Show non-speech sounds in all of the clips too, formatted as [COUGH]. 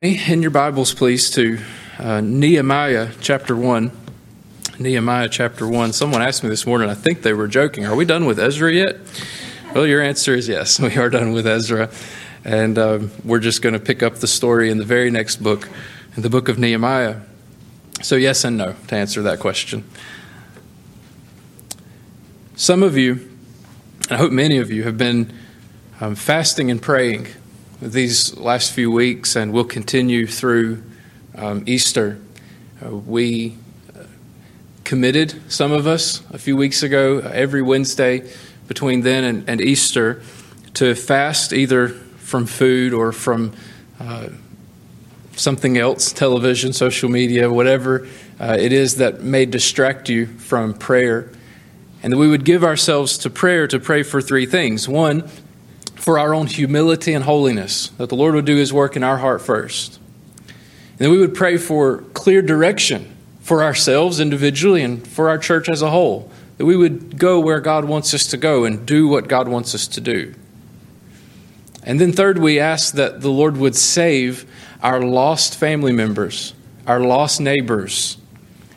In your Bibles, please, to uh, Nehemiah chapter 1. Nehemiah chapter 1. Someone asked me this morning, I think they were joking, Are we done with Ezra yet? Well, your answer is yes, [LAUGHS] we are done with Ezra. And uh, we're just going to pick up the story in the very next book, in the book of Nehemiah. So, yes and no to answer that question. Some of you, I hope many of you, have been um, fasting and praying these last few weeks, and we'll continue through um, Easter. Uh, we uh, committed, some of us, a few weeks ago, uh, every Wednesday between then and, and, Easter, to fast either from food or from uh, something else television, social media, whatever uh, it is that may distract you from prayer. And that we would give ourselves to prayer to pray for three things. One, for our own humility and holiness, that the Lord would do His work in our heart first. And then we would pray for clear direction for ourselves individually and for our church as a whole, that we would go where God wants us to go and do what God wants us to do. And then, third, we ask that the Lord would save our lost family members, our lost neighbors,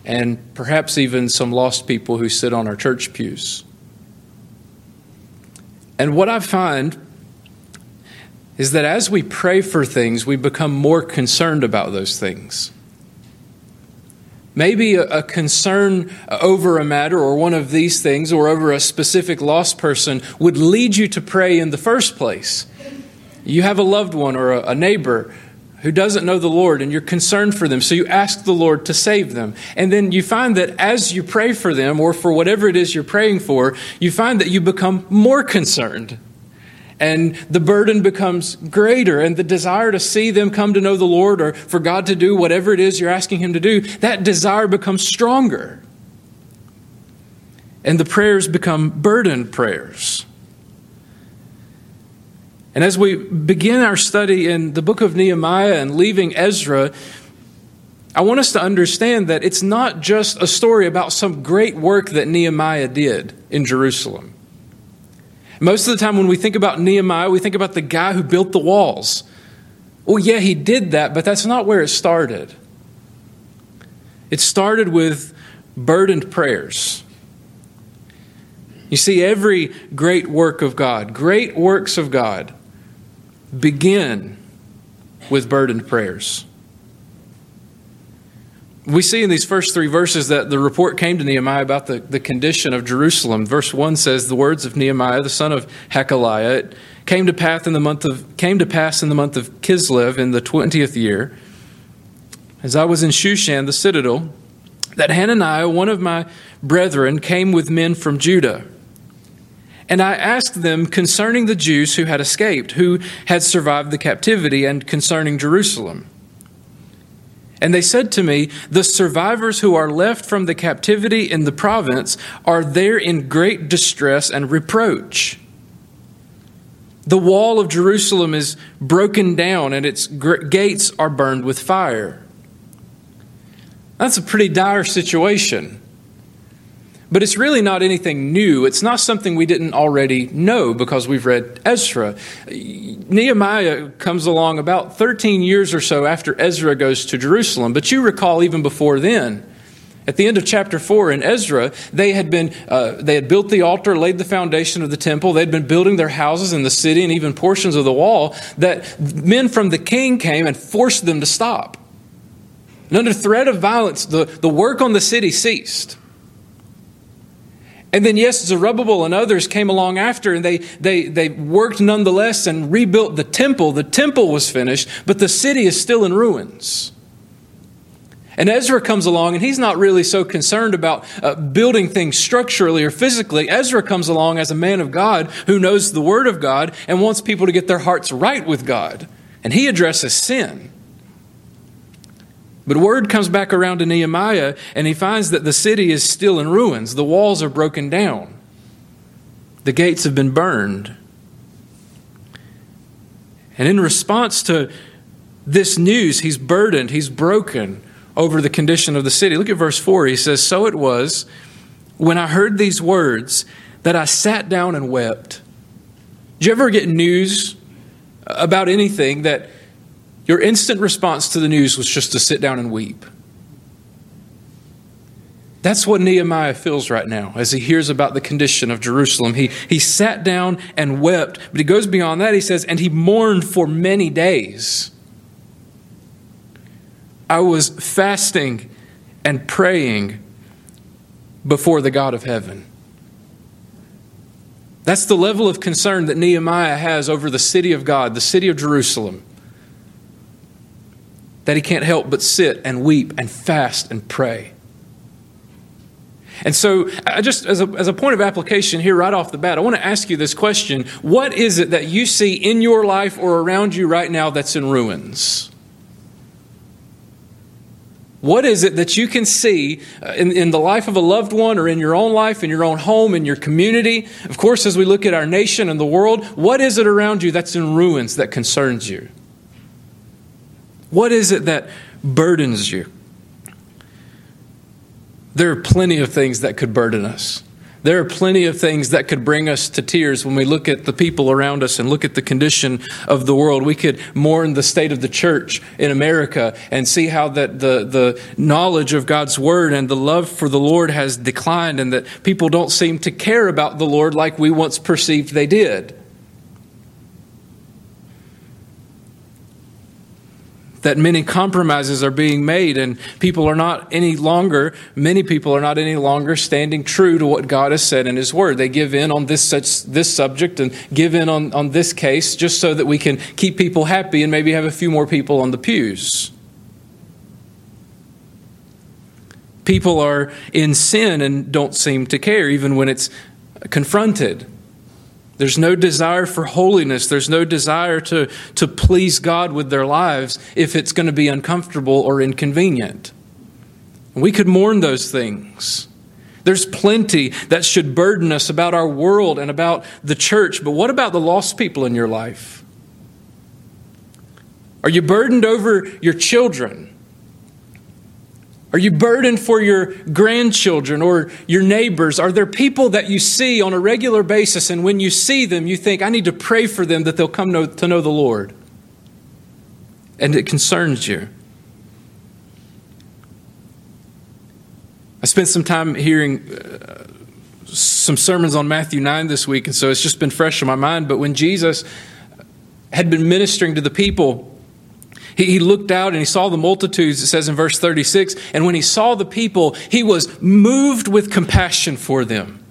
and perhaps even some lost people who sit on our church pews. And what I find is that as we pray for things, we become more concerned about those things. Maybe a, concern over a matter or one of these things or over a specific lost person would lead you to pray in the first place. You have a loved one or a neighbor who doesn't know the Lord and you're concerned for them, so you ask the Lord to save them. And then you find that as you pray for them or for whatever it is you're praying for, you find that you become more concerned and the burden becomes greater and the desire to see them come to know the Lord or for God to do whatever it is you're asking Him to do, that desire becomes stronger. And the prayers become burden prayers. And as we begin our study in the book of Nehemiah and leaving Ezra, I want us to understand that it's not just a story about some great work that Nehemiah did in Jerusalem. Most of the time, when we think about Nehemiah, we think about the guy who built the walls. Well, yeah, he did that, but that's not where it started. It started with burdened prayers. You see, every great work of God, great works of God, begin with burdened prayers. We see in these first three verses that the report came to Nehemiah about the, the condition of Jerusalem. Verse 1 says, The words of Nehemiah, the son of Hachaliah, it came to pass in the month of came to pass in the month of Kislev in the twentieth year, as I was in Shushan, the citadel, that Hananiah, one of my brethren, came with men from Judah. And I asked them concerning the Jews who had escaped, who had survived the captivity, and concerning Jerusalem. And they said to me, The survivors who are left from the captivity in the province are there in great distress and reproach. The wall of Jerusalem is broken down and its gates are burned with fire. That's a pretty dire situation. But it's really not anything new. It's not something we didn't already know because we've read Ezra. Nehemiah comes along about 13 years or so after Ezra goes to Jerusalem. But you recall even before then, at the end of chapter 4 in Ezra, they had, been, uh, they had built the altar, laid the foundation of the temple. They'd been building their houses in the city and even portions of the wall that men from the king came and forced them to stop. And under threat of violence, the, the work on the city ceased. And then, yes, Zerubbabel and others came along after, and they, they, they worked nonetheless and rebuilt the temple. The temple was finished, but the city is still in ruins. And Ezra comes along, and he's not really so concerned about uh, building things structurally or physically. Ezra comes along as a man of God who knows the Word of God and wants people to get their hearts right with God. And he addresses sin. But word comes back around to Nehemiah, and he finds that the city is still in ruins. The walls are broken down, the gates have been burned. And in response to this news, he's burdened, he's broken over the condition of the city. Look at verse 4. He says, So it was when I heard these words that I sat down and wept. Did you ever get news about anything that your instant response to the news was just to sit down and weep. That's what Nehemiah feels right now as he hears about the condition of Jerusalem. He, he sat down and wept, but he goes beyond that. He says, and he mourned for many days. I was fasting and praying before the God of heaven. That's the level of concern that Nehemiah has over the city of God, the city of Jerusalem, that he can't help but sit and weep and fast and pray. And so, I just as a, as a point of application here, right off the bat, I want to ask you this question What is it that you see in your life or around you right now that's in ruins? What is it that you can see uh, in, in the life of a loved one or in your own life, in your own home, in your community? Of course, as we look at our nation and the world, what is it around you that's in ruins that concerns you? What is it that burdens you? There are plenty of things that could burden us. There are plenty of things that could bring us to tears when we look at the people around us and look at the condition of the world. We could mourn the state of the church in America and see how that the, the knowledge of God's word and the love for the Lord has declined and that people don't seem to care about the Lord like we once perceived they did. That many compromises are being made and people are not any longer many people are not any longer standing true to what god has said in his word. They give in on this such this subject and give in on, on this case just so that we can keep people happy and maybe have a few more people on the pews. People are in sin and don't seem to care even when it's confronted there's no desire for holiness. There's no desire to, to please God with their lives if it's going to be uncomfortable or inconvenient. We could mourn those things. There's plenty that should burden us about our world and about the church, but what about the lost people in your life? Are you burdened over your children? Are you burdened for your grandchildren or your neighbors? Are there people that you see on a regular basis, and when you see them, you think, I need to pray for them that they'll come to know the Lord? And it concerns you. I spent some time hearing uh, some sermons on Matthew 9 this week, and so it's just been fresh in my mind. But when Jesus had been ministering to the people, he, he looked out and he saw the multitudes, it says in verse 36. And when he saw the people, he was moved with compassion for them.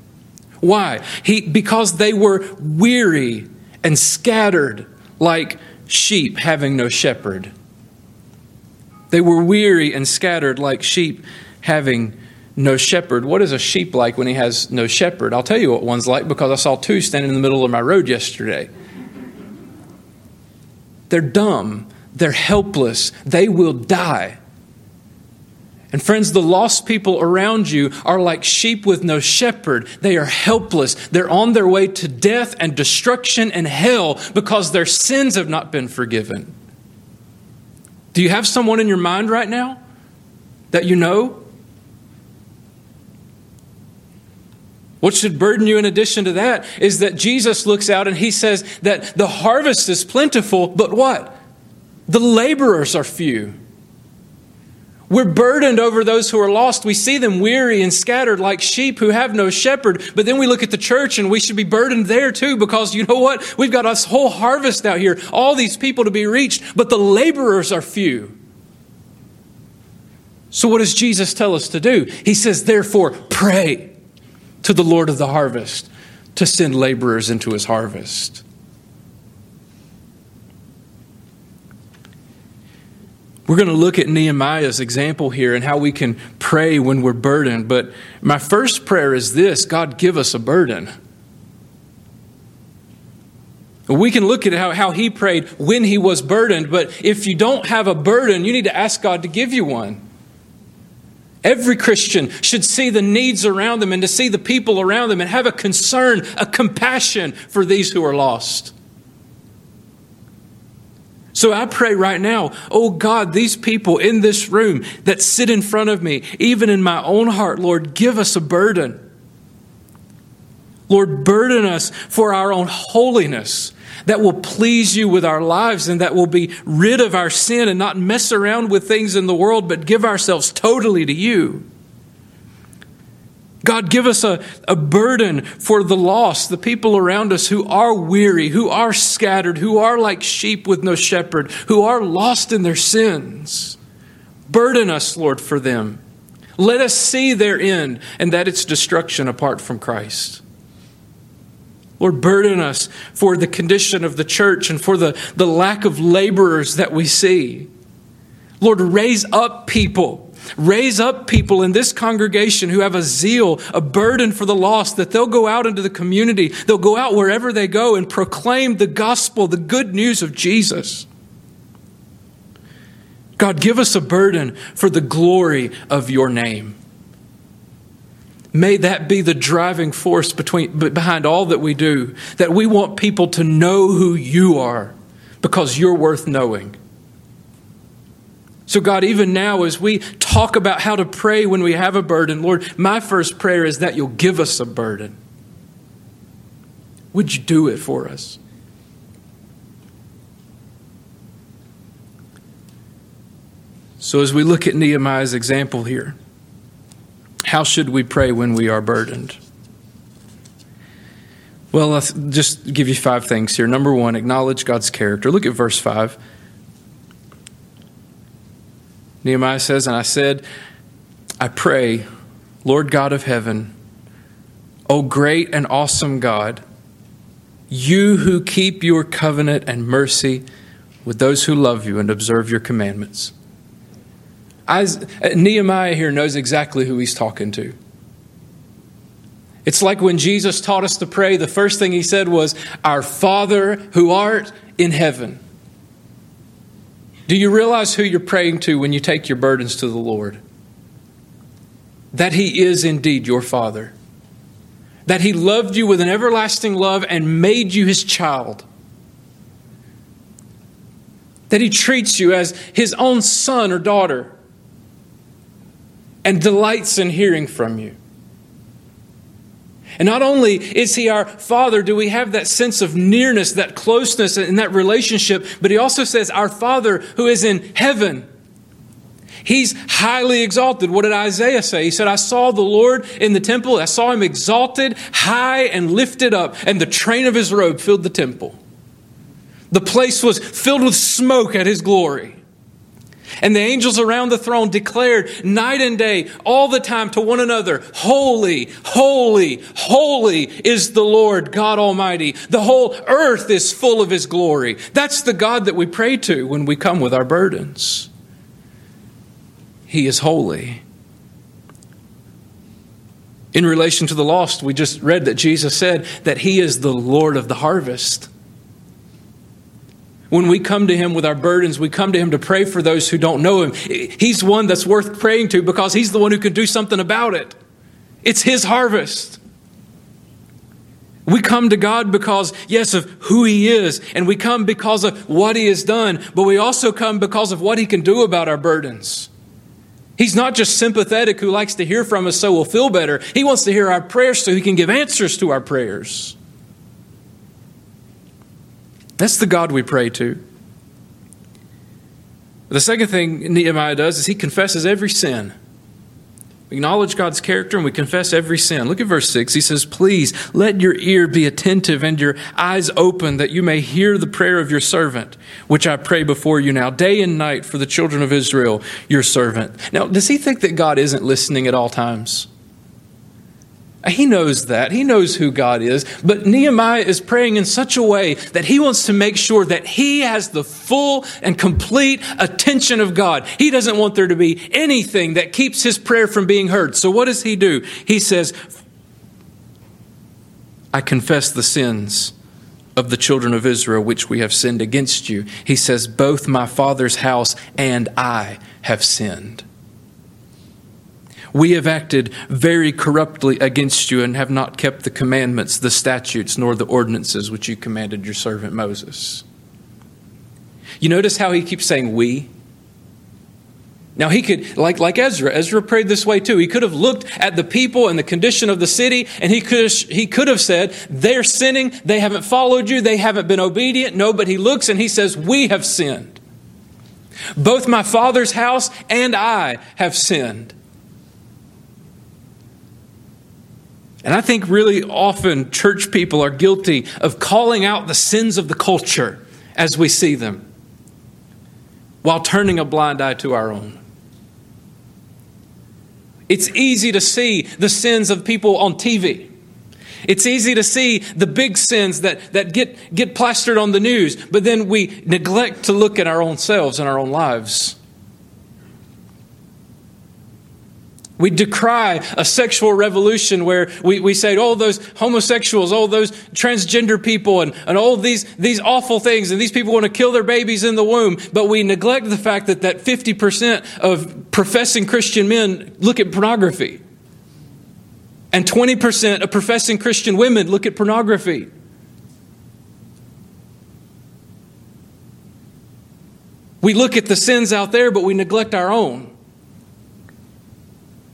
Why? He, because they were weary and scattered like sheep having no shepherd. They were weary and scattered like sheep having no shepherd. What is a sheep like when he has no shepherd? I'll tell you what one's like because I saw two standing in the middle of my road yesterday. They're dumb. They're helpless. They will die. And friends, the lost people around you are like sheep with no shepherd. They are helpless. They're on their way to death and destruction and hell because their sins have not been forgiven. Do you have someone in your mind right now that you know? What should burden you in addition to that is that Jesus looks out and he says that the harvest is plentiful, but what? The laborers are few. We're burdened over those who are lost. We see them weary and scattered like sheep who have no shepherd. But then we look at the church and we should be burdened there too because you know what? We've got a whole harvest out here, all these people to be reached, but the laborers are few. So what does Jesus tell us to do? He says, therefore, pray to the Lord of the harvest to send laborers into his harvest. We're going to look at Nehemiah's example here and how we can pray when we're burdened. But my first prayer is this God, give us a burden. We can look at how, how he prayed when he was burdened, but if you don't have a burden, you need to ask God to give you one. Every Christian should see the needs around them and to see the people around them and have a concern, a compassion for these who are lost. So I pray right now, oh God, these people in this room that sit in front of me, even in my own heart, Lord, give us a burden. Lord, burden us for our own holiness. that will please you with our lives and that will be rid of our sin and not mess around with things in the world, but give ourselves totally to you. God, give us a, a burden for the lost, the people around us who are weary, who are scattered, who are like sheep with no shepherd, who are lost in their sins. Burden us, Lord, for them. Let us see their end and that it's destruction apart from Christ. Lord, burden us for the condition of the church and for the, the lack of laborers that we see. Lord, raise up people. Raise up people in this congregation who have a zeal, a burden for the lost, that they'll go out into the community. They'll go out wherever they go and proclaim the gospel, the good news of Jesus. God, give us a burden for the glory of your name. May that be the driving force between, behind all that we do, that we want people to know who you are because you're worth knowing. So, God, even now, as we talk about how to pray when we have a burden, Lord, my first prayer is that you'll give us a burden. Would you do it for us? So, as we look at Nehemiah's example here, how should we pray when we are burdened? Well, let's just give you five things here. Number one, acknowledge God's character. Look at verse 5. Nehemiah says, And I said, I pray, Lord God of heaven, O great and awesome God, you who keep your covenant and mercy with those who love you and observe your commandments. Nehemiah here knows exactly who he's talking to. It's like when Jesus taught us to pray, the first thing he said was, Our Father who art in heaven. Do you realize who you're praying to when you take your burdens to the Lord? That He is indeed your Father. That He loved you with an everlasting love and made you His child. That He treats you as His own son or daughter and delights in hearing from you. And not only is he our father, do we have that sense of nearness, that closeness, and that relationship, but he also says, Our Father who is in heaven. He's highly exalted. What did Isaiah say? He said, I saw the Lord in the temple. I saw him exalted, high, and lifted up, and the train of his robe filled the temple. The place was filled with smoke at his glory. And the angels around the throne declared night and day, all the time to one another, Holy, holy, holy is the Lord God Almighty. The whole earth is full of His glory. That's the God that we pray to when we come with our burdens. He is holy. In relation to the lost, we just read that Jesus said that He is the Lord of the harvest. When we come to Him with our burdens, we come to Him to pray for those who don't know Him. He's one that's worth praying to because He's the one who can do something about it. It's His harvest. We come to God because, yes, of who He is, and we come because of what He has done, but we also come because of what He can do about our burdens. He's not just sympathetic who likes to hear from us so we'll feel better. He wants to hear our prayers so He can give answers to our prayers. That's the God we pray to. The second thing Nehemiah does is he confesses every sin. We acknowledge God's character and we confess every sin. Look at verse 6. He says, Please let your ear be attentive and your eyes open that you may hear the prayer of your servant, which I pray before you now, day and night, for the children of Israel, your servant. Now, does he think that God isn't listening at all times? He knows that. He knows who God is. But Nehemiah is praying in such a way that he wants to make sure that he has the full and complete attention of God. He doesn't want there to be anything that keeps his prayer from being heard. So what does he do? He says, I confess the sins of the children of Israel which we have sinned against you. He says, Both my father's house and I have sinned. We have acted very corruptly against you and have not kept the commandments, the statutes, nor the ordinances which you commanded your servant Moses. You notice how he keeps saying we? Now he could, like, like Ezra, Ezra prayed this way too. He could have looked at the people and the condition of the city, and he could have, he could have said, They're sinning, they haven't followed you, they haven't been obedient. No, but he looks and he says, We have sinned. Both my father's house and I have sinned. And I think really often church people are guilty of calling out the sins of the culture as we see them while turning a blind eye to our own. It's easy to see the sins of people on TV. It's easy to see the big sins that, that get, get plastered on the news, but then we neglect to look at our own selves and our own lives. We decry a sexual revolution where we, we say, oh, those homosexuals, all oh, those transgender people, and, and all these, these awful things, and these people want to kill their babies in the womb. But we neglect the fact that, that 50% of professing Christian men look at pornography. And 20% of professing Christian women look at pornography. We look at the sins out there, but we neglect our own.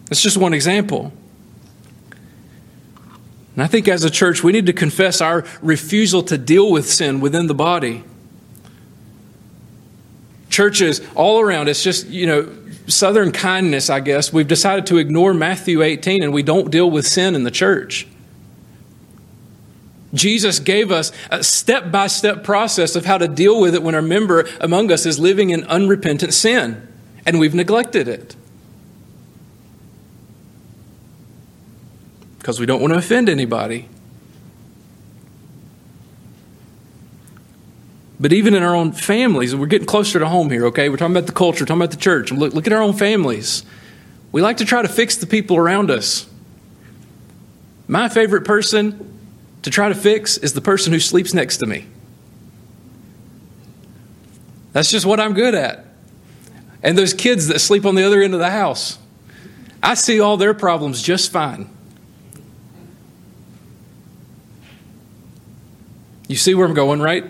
That's just one example. And I think as a church, we need to confess our refusal to deal with sin within the body. Churches all around, it's just, you know, southern kindness, I guess. We've decided to ignore Matthew 18 and we don't deal with sin in the church. Jesus gave us a step by step process of how to deal with it when a member among us is living in unrepentant sin, and we've neglected it. Because we don't want to offend anybody. But even in our own families, we're getting closer to home here, okay? We're talking about the culture, talking about the church. Look, look at our own families. We like to try to fix the people around us. My favorite person to try to fix is the person who sleeps next to me. That's just what I'm good at. And those kids that sleep on the other end of the house, I see all their problems just fine. You see where I'm going, right?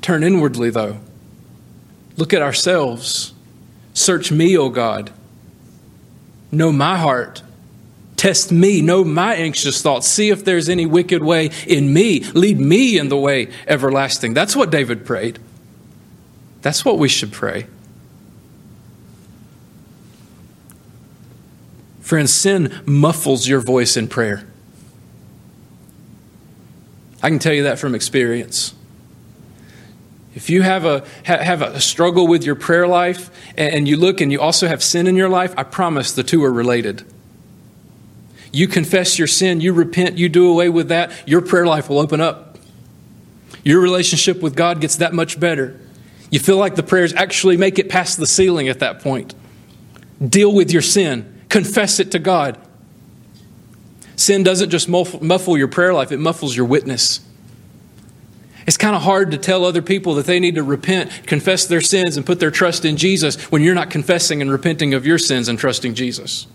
Turn inwardly, though. Look at ourselves. Search me, O God. Know my heart. Test me. Know my anxious thoughts. See if there's any wicked way in me. Lead me in the way everlasting. That's what David prayed. That's what we should pray. Friends, sin muffles your voice in prayer. I can tell you that from experience. If you have a, have a struggle with your prayer life and you look and you also have sin in your life, I promise the two are related. You confess your sin, you repent, you do away with that, your prayer life will open up. Your relationship with God gets that much better. You feel like the prayers actually make it past the ceiling at that point. Deal with your sin. Confess it to God. Sin doesn't just muffle your prayer life, it muffles your witness. It's kind of hard to tell other people that they need to repent, confess their sins, and put their trust in Jesus when you're not confessing and repenting of your sins and trusting Jesus.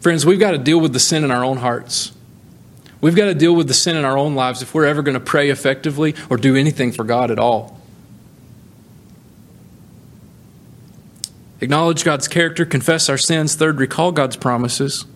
Friends, we've got to deal with the sin in our own hearts. We've got to deal with the sin in our own lives if we're ever going to pray effectively or do anything for God at all. Acknowledge God's character, confess our sins. Third, recall God's promises.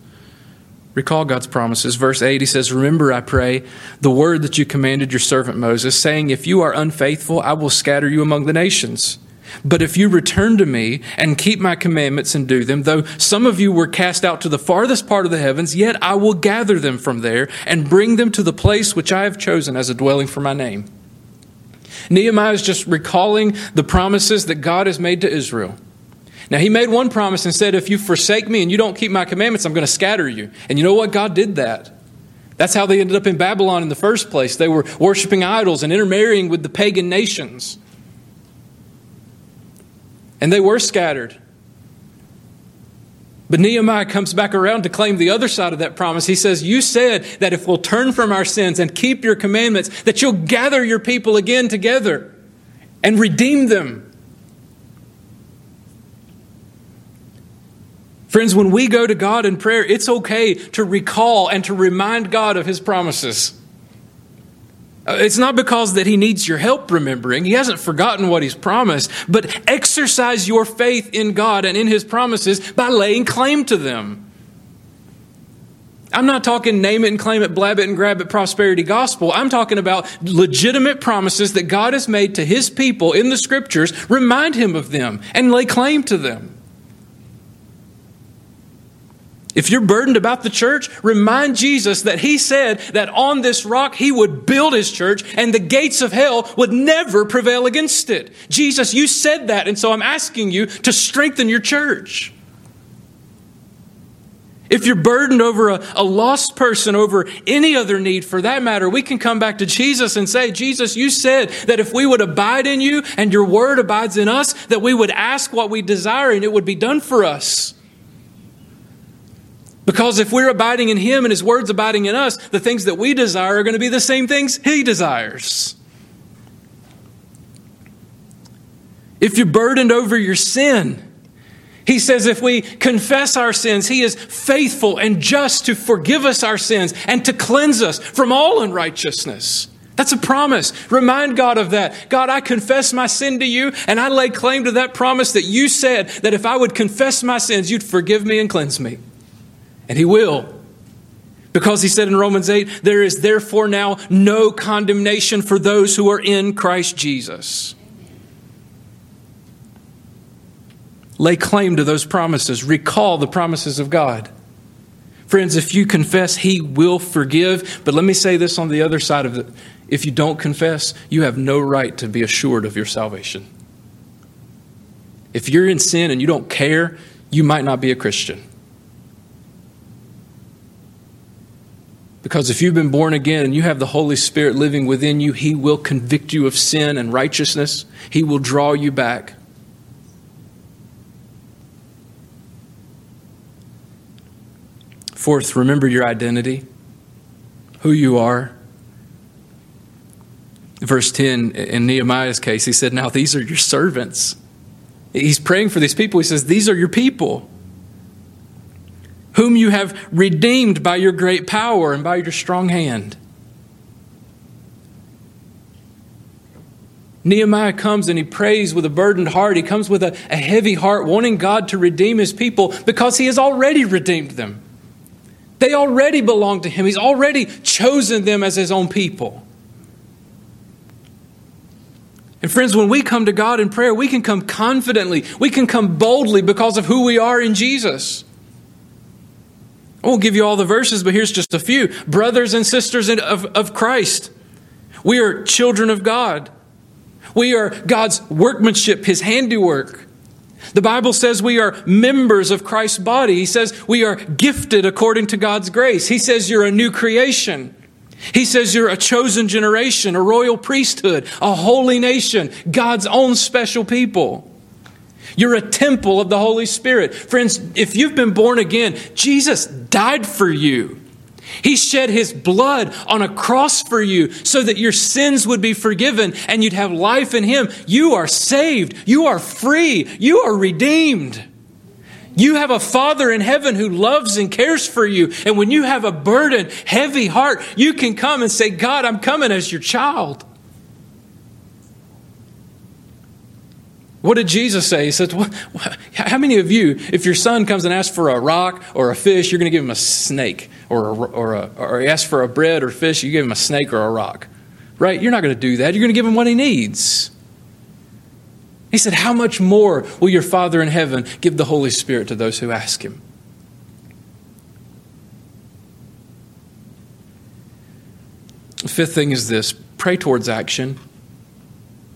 Recall God's promises. Verse 8, he says, Remember, I pray, the word that you commanded your servant Moses, saying, If you are unfaithful, I will scatter you among the nations. But if you return to me and keep my commandments and do them, though some of you were cast out to the farthest part of the heavens, yet I will gather them from there and bring them to the place which I have chosen as a dwelling for my name. Nehemiah is just recalling the promises that God has made to Israel. Now, he made one promise and said, If you forsake me and you don't keep my commandments, I'm going to scatter you. And you know what? God did that. That's how they ended up in Babylon in the first place. They were worshiping idols and intermarrying with the pagan nations. And they were scattered. But Nehemiah comes back around to claim the other side of that promise. He says, You said that if we'll turn from our sins and keep your commandments, that you'll gather your people again together and redeem them. Friends, when we go to God in prayer, it's okay to recall and to remind God of His promises. Uh, it's not because that he needs your help remembering. He hasn't forgotten what he's promised, but exercise your faith in God and in his promises by laying claim to them. I'm not talking name it and claim it, blab it and grab it prosperity gospel. I'm talking about legitimate promises that God has made to his people in the scriptures. Remind him of them and lay claim to them. If you're burdened about the church, remind Jesus that he said that on this rock he would build his church and the gates of hell would never prevail against it. Jesus, you said that, and so I'm asking you to strengthen your church. If you're burdened over a, a, lost person, over any other need for that matter, we can come back to Jesus and say, Jesus, you said that if we would abide in you and your word abides in us, that we would ask what we desire and it would be done for us. Because if we're abiding in him and his word's abiding in us, the things that we desire are going to be the same things he desires. If you're burdened over your sin, he says if we confess our sins, He is faithful and just to forgive us our sins and to cleanse us from all unrighteousness. That's a promise. Remind God of that. God, I confess my sin to you, and I lay claim to that promise that you said that if I would confess my sins, you'd forgive me and cleanse me. And He will. Because He said in Romans 8, there is therefore now no condemnation for those who are in Christ Jesus. lay claim to those promises, recall the promises of God. Friends, if you confess, He will forgive. But let me say this on the other side of it. If you don't confess, you have no right to be assured of your salvation. If you're in sin and you don't care, you might not be a Christian. Because if you've been born again and you have the Holy Spirit living within you, He will convict you of sin and righteousness. He will draw you back. Fourth, remember your identity, who you are. Verse 10, in Nehemiah's case, he said, Now these are your servants. He's praying for these people. He says, These are your people, whom you have redeemed by your great power and by your strong hand. Nehemiah comes and he prays with a burdened heart. He comes with a, a heavy heart, wanting God to redeem his people because he has already redeemed them. They already belong to Him, He's already chosen them as His own people. And friends, when we come to God in prayer, we can come confidently, we can come boldly because of who we are in Jesus. I won't give you all the verses, but here's just a few. Brothers and sisters of, of Christ, we are children of God. We are God's workmanship, His handiwork. The Bible says we are members of Christ's body. He says we are gifted according to God's grace. He says you're a new creation. He says you're a chosen generation, a royal priesthood, a holy nation, God's own special people. You're a temple of the Holy Spirit. Friends, if you've been born again, Jesus died for you. He shed his blood on a cross for you so that your sins would be forgiven and you'd have life in him. You are saved. You are free. You are redeemed. You have a Father in heaven who loves and cares for you. And when you have a burden, heavy heart, you can come and say, God, I'm coming as your child. What did Jesus say? He said, what, what, How many of you, if your son comes and asks for a rock or a fish, you're going to give him a snake? Or, a, or, a, or he asks for a bread or fish, you give him a snake or a rock? Right? You're not going to do that. You're going to give him what he needs. He said, How much more will your Father in heaven give the Holy Spirit to those who ask him? The fifth thing is this pray towards action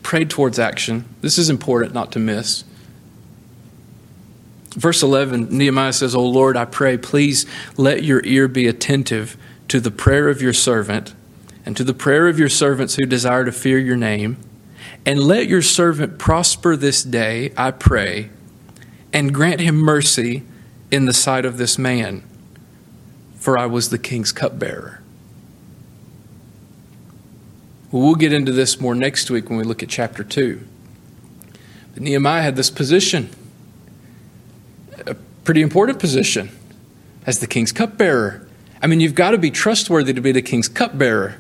prayed towards action. This is important not to miss. Verse 11, Nehemiah says, O Lord, I pray, please let your ear be attentive to the prayer of your servant and to the prayer of your servants who desire to fear your name. And let your servant prosper this day, I pray, and grant him mercy in the sight of this man, for I was the king's cupbearer. Well, get into this more next week when we look at chapter 2. But Nehemiah had this position, a pretty important position, as the king's cupbearer. I mean, you've got to be trustworthy to be the king's cupbearer.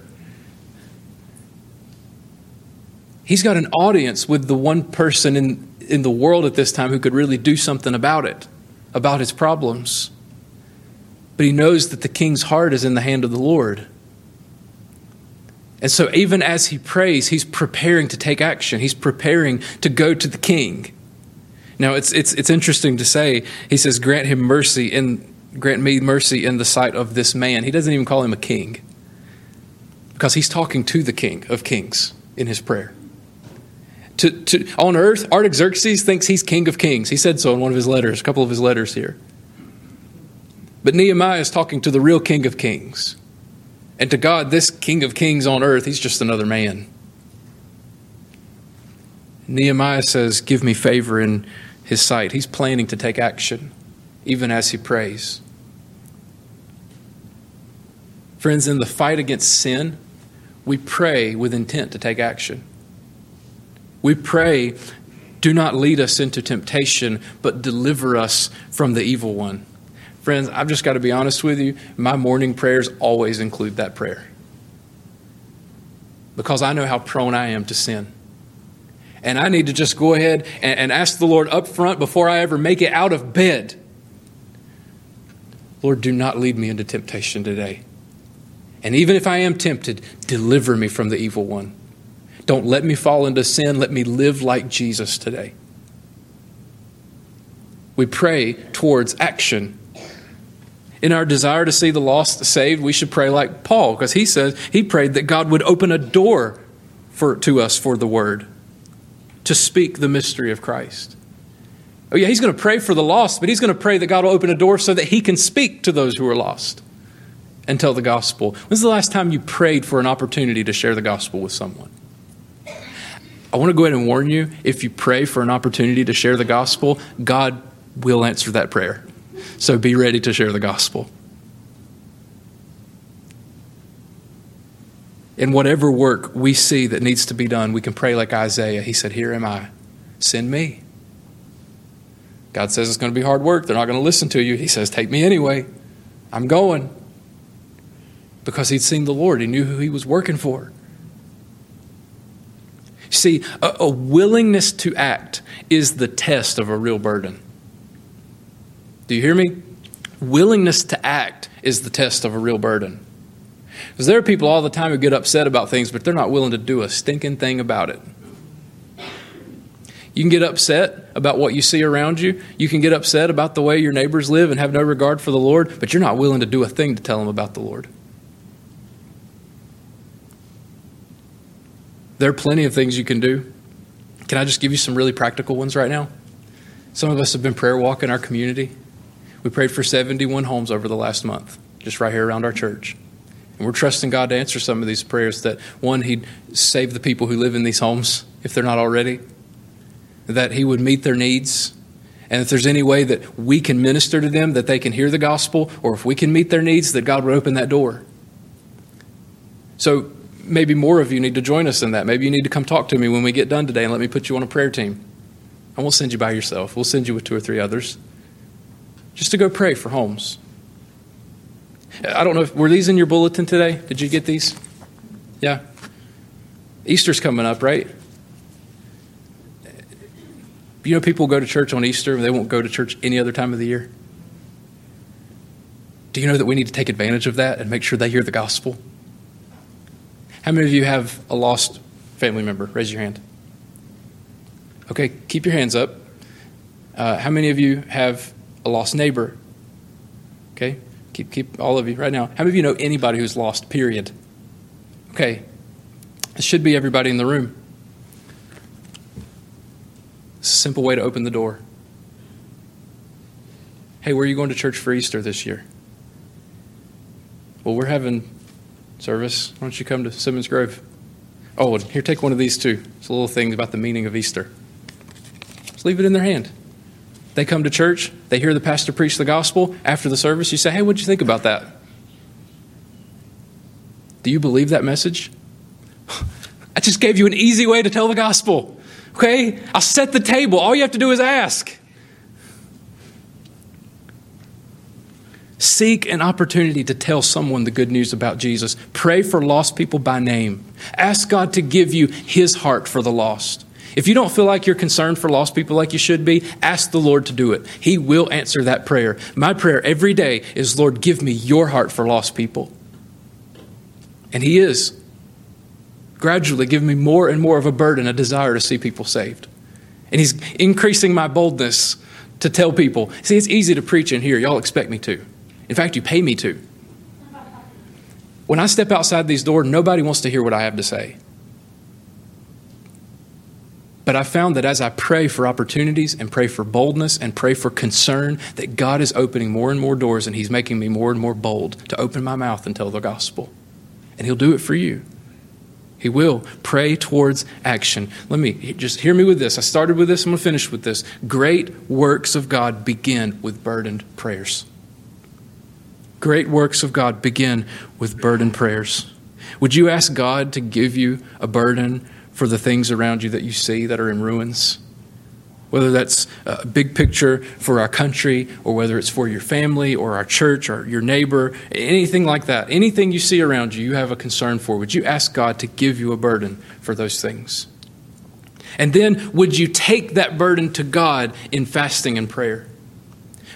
He's got an audience with the one person in, in the world at this time who could really do something about it, about his problems. But he knows that the king's heart is in the hand of the Lord. And so, even as he prays, he's preparing to take action. He's preparing to go to the king. Now, it's, it's, it's interesting to say, he says, Grant him mercy and grant me mercy in the sight of this man. He doesn't even call him a king because he's talking to the king of kings in his prayer. To, to, on earth, Artaxerxes thinks he's king of kings. He said so in one of his letters, a couple of his letters here. But Nehemiah is talking to the real king of kings. And to God, this king of kings on earth, he's just another man. Nehemiah says, Give me favor in his sight. He's planning to take action, even as he prays. Friends, in the fight against sin, we pray with intent to take action. We pray, do not lead us into temptation, but deliver us from the evil one. Friends, I've just got to be honest with you. My morning prayers always include that prayer because I know how prone I am to sin. And I need to just go ahead and, and ask the Lord up front before I ever make it out of bed Lord, do not lead me into temptation today. And even if I am tempted, deliver me from the evil one. Don't let me fall into sin. Let me live like Jesus today. We pray towards action. In our desire to see the lost saved, we should pray like Paul, because he says he prayed that God would open a door for, to us for the word, to speak the mystery of Christ. Oh, yeah, he's going to pray for the lost, but he's going to pray that God will open a door so that he can speak to those who are lost and tell the gospel. When's the last time you prayed for an opportunity to share the gospel with someone? I want to go ahead and warn you if you pray for an opportunity to share the gospel, God will answer that prayer. So be ready to share the gospel. In whatever work we see that needs to be done, we can pray like Isaiah. He said, Here am I, send me. God says it's going to be hard work. They're not going to listen to you. He says, Take me anyway. I'm going because he'd seen the Lord. He knew who he was working for. See, a, a, willingness to act is the test of a real burden. Do you hear me? Willingness to act is the test of a real burden. Because there are people all the time who get upset about things, but they're not willing to do a stinking thing about it. You can get upset about what you see around you. You can get upset about the way your neighbors live and have no regard for the Lord, but you're not willing to do a thing to tell them about the Lord. There are plenty of things you can do. Can I just give you some really practical ones right now? Some of us have been prayer walking our community. We prayed for 71 homes over the last month, just right here around our church. And we're trusting God to answer some of these prayers that one, He'd save the people who live in these homes if they're not already, that He would meet their needs, and if there's any way that we can minister to them, that they can hear the gospel, or if we can meet their needs, that God would open that door. So maybe more of you need to join us in that. Maybe you need to come talk to me when we get done today and let me put you on a prayer team. I won't send you by yourself. We'll send you with two or three others just to go pray for homes. I don't know if were these in your bulletin today? Did you get these? Yeah. Easter's coming up, right? You know, people go to church on Easter and they won't go to church any other time of the year. Do you know that we need to take advantage of that and make sure they hear the gospel? How many of you have a lost family member? Raise your hand. Okay, keep your hands up. Uh, how many of you have a lost neighbor? Okay, keep keep all of you right now. How many of you know anybody who's lost? Period. Okay, it should be everybody in the room. It's a simple way to open the door. Hey, where are you going to church for Easter this year? Well, we're having service, why don't you come to Simmons Grove? Oh, and here, take one of these too. It's a little thing about the meaning of Easter. Just leave it in their hand. They come to church, they hear the pastor preach the gospel. After the service, you say, Hey, what'd you think about that? Do you believe that message? [LAUGHS] I just gave you an easy way to tell the gospel. Okay? I'll set the table. All you have to do is ask. Seek an opportunity to tell someone the good news about Jesus. Pray for lost people by name. Ask God to give you His heart for the lost. If you don't feel like you're concerned for lost people like you should be, ask the Lord to do it. He will answer that prayer. My prayer every day is, Lord, give me your heart for lost people. And He is gradually giving me more and more of a burden, a desire to see people saved. And He's increasing my boldness to tell people. See, it's easy to preach in here. Y'all expect me to. In fact, you pay me to. When I step outside these doors, nobody wants to hear what I have to say. But I found that as I pray for opportunities and pray for boldness and pray for concern, that God is opening more and more doors and He's making me more and more bold to open my mouth and tell the gospel. And He'll do it for you. He will. Pray towards action. Let me just hear me with this. I started with this, I'm going to finish with this. Great works of God begin with burdened prayers. Great works of God begin with burdened prayers. Would you ask God to give you a burden for the things around you that you see that are in ruins. Whether that's a big picture for our country, or whether it's for your family, or our church, or your neighbor, anything like that, anything you see around you, you have a concern for, would you ask God to give you a burden for those things? And then, would you take that burden to God in fasting and prayer?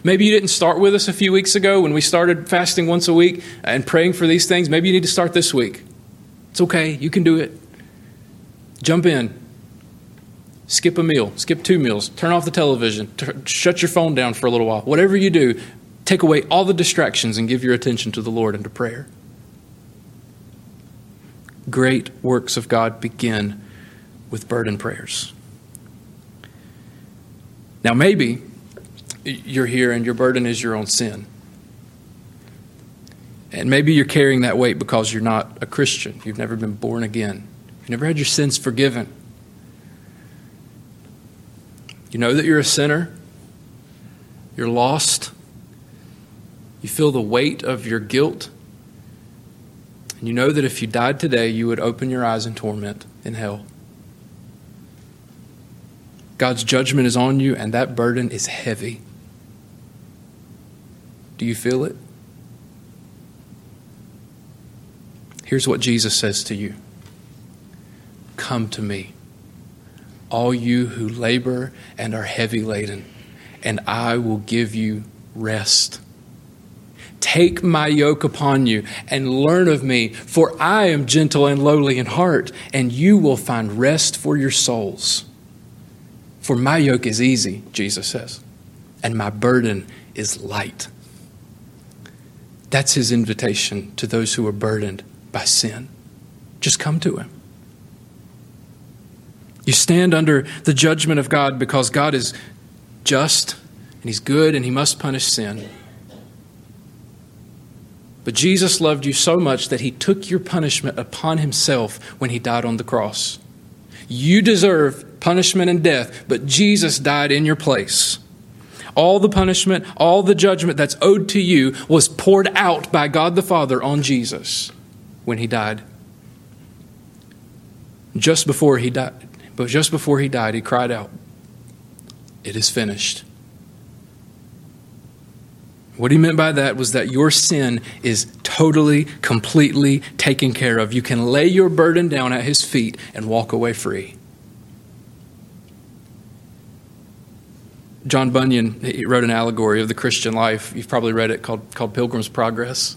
Maybe you didn't start with us a few weeks ago when we started fasting once a week and praying for these things. Maybe you need to start this week. It's okay, you can do it. Jump in. Skip a meal, skip two meals, turn off the television, t- shut your phone down for a little while. Whatever you do, take away all the distractions and give your attention to the Lord and to prayer. Great works of God begin with burden prayers. Now, maybe you're here and your burden is your own sin. And maybe you're carrying that weight because you're not a Christian. You've never been born again. You never had your sins forgiven. You know that you're a sinner. You're lost. You feel the weight of your guilt. And you know that if you died today, you would open your eyes in torment in hell. God's judgment is on you, and that burden is heavy. Do you feel it? Here's what Jesus says to you Come to me, all you who labor and are heavy laden, and I will give you rest. Take my yoke upon you and learn of me, for I am gentle and lowly in heart, and you will find rest for your souls. For my yoke is easy, Jesus says, and my burden is light. That's his invitation to those who are burdened by sin. Just come to him. You stand under the judgment of God because God is just and He's good and He must punish sin. But Jesus loved you so much that He took your punishment upon Himself when He died on the cross. You deserve punishment and death, but Jesus died in your place. All the punishment, all the judgment that's owed to you was poured out by God the Father on Jesus when He died. Just before He died, but just before he died, he cried out, It is finished. What he meant by that was that your sin is totally, completely taken care of. You can lay your burden down at his feet and walk away free. John Bunyan wrote an allegory of the Christian life. You've probably read it called, called Pilgrim's Progress.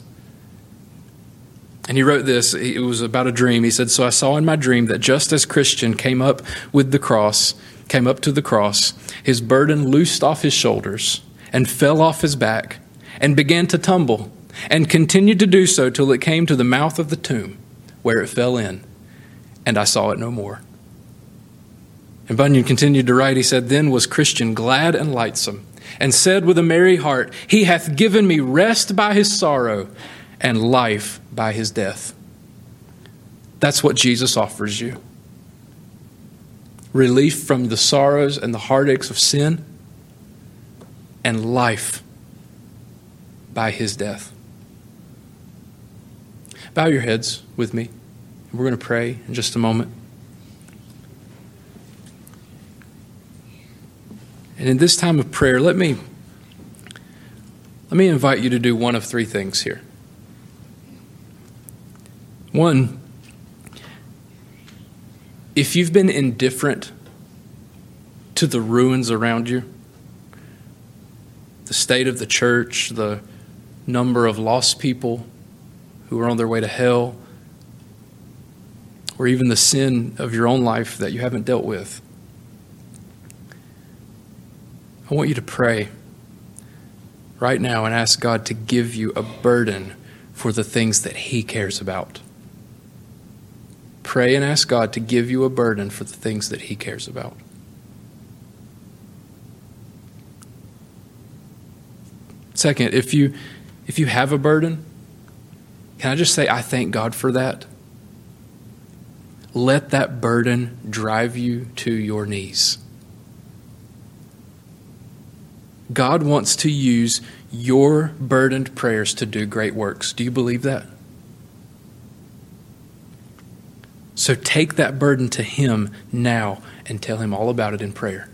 And he wrote this, it was about a dream. He said, So I saw in my dream that just as Christian came up with the cross, came up to the cross, his burden loosed off his shoulders and fell off his back and began to tumble and continued to do so till it came to the mouth of the tomb where it fell in, and I saw it no more. And Bunyan continued to write, he said, Then was Christian glad and lightsome, and said with a merry heart, He hath given me rest by his sorrow and life by his death. That's what Jesus offers you relief from the sorrows and the heartaches of sin, and life by his death. Bow your heads with me. We're going to pray in just a moment. And in this time of prayer, let me let me invite you to do one of three things here. One, if you've been indifferent to the ruins around you, the state of the church, the number of lost people who are on their way to hell, or even the sin of your own life that you haven't dealt with, I want you to pray right now and ask God to give you a burden for the things that He cares about. Pray and ask God to give you a burden for the things that He cares about. Second, if you if you have a burden, can I just say I thank God for that? Let that burden drive you to your knees. God wants to use your burdened prayers to do great works. Do you believe that? So take that burden to Him now and tell Him all about it in prayer.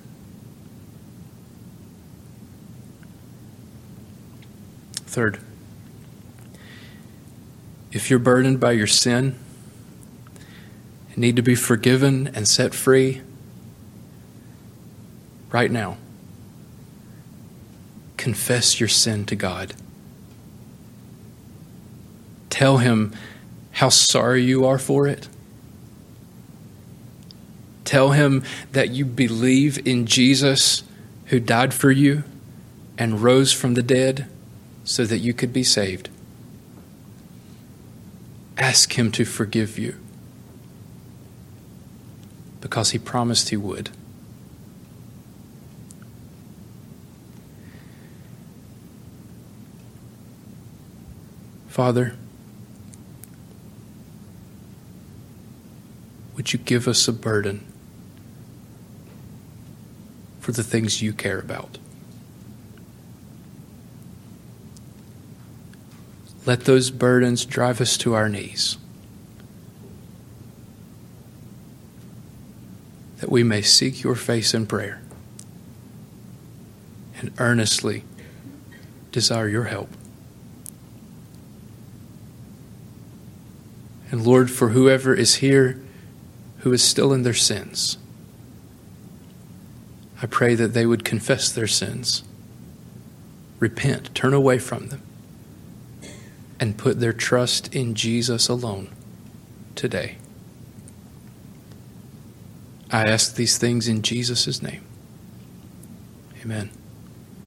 Third, if you're burdened by your sin and need to be forgiven and set free, right now, confess your sin to God. Tell Him how sorry you are for it. Tell Him that you believe in Jesus who died for you and rose from the dead so that you could be saved. Ask Him to forgive you because He promised He would. Father, would you give us a burden for the things you care about? Let those burdens drive us to our knees. That we may seek your face in prayer and earnestly desire your help. And Lord, for whoever is here who is still in their sins, I pray that they would confess their sins, repent, turn away from them, and put their trust in Jesus alone today. I ask these things in Jesus' name. Amen.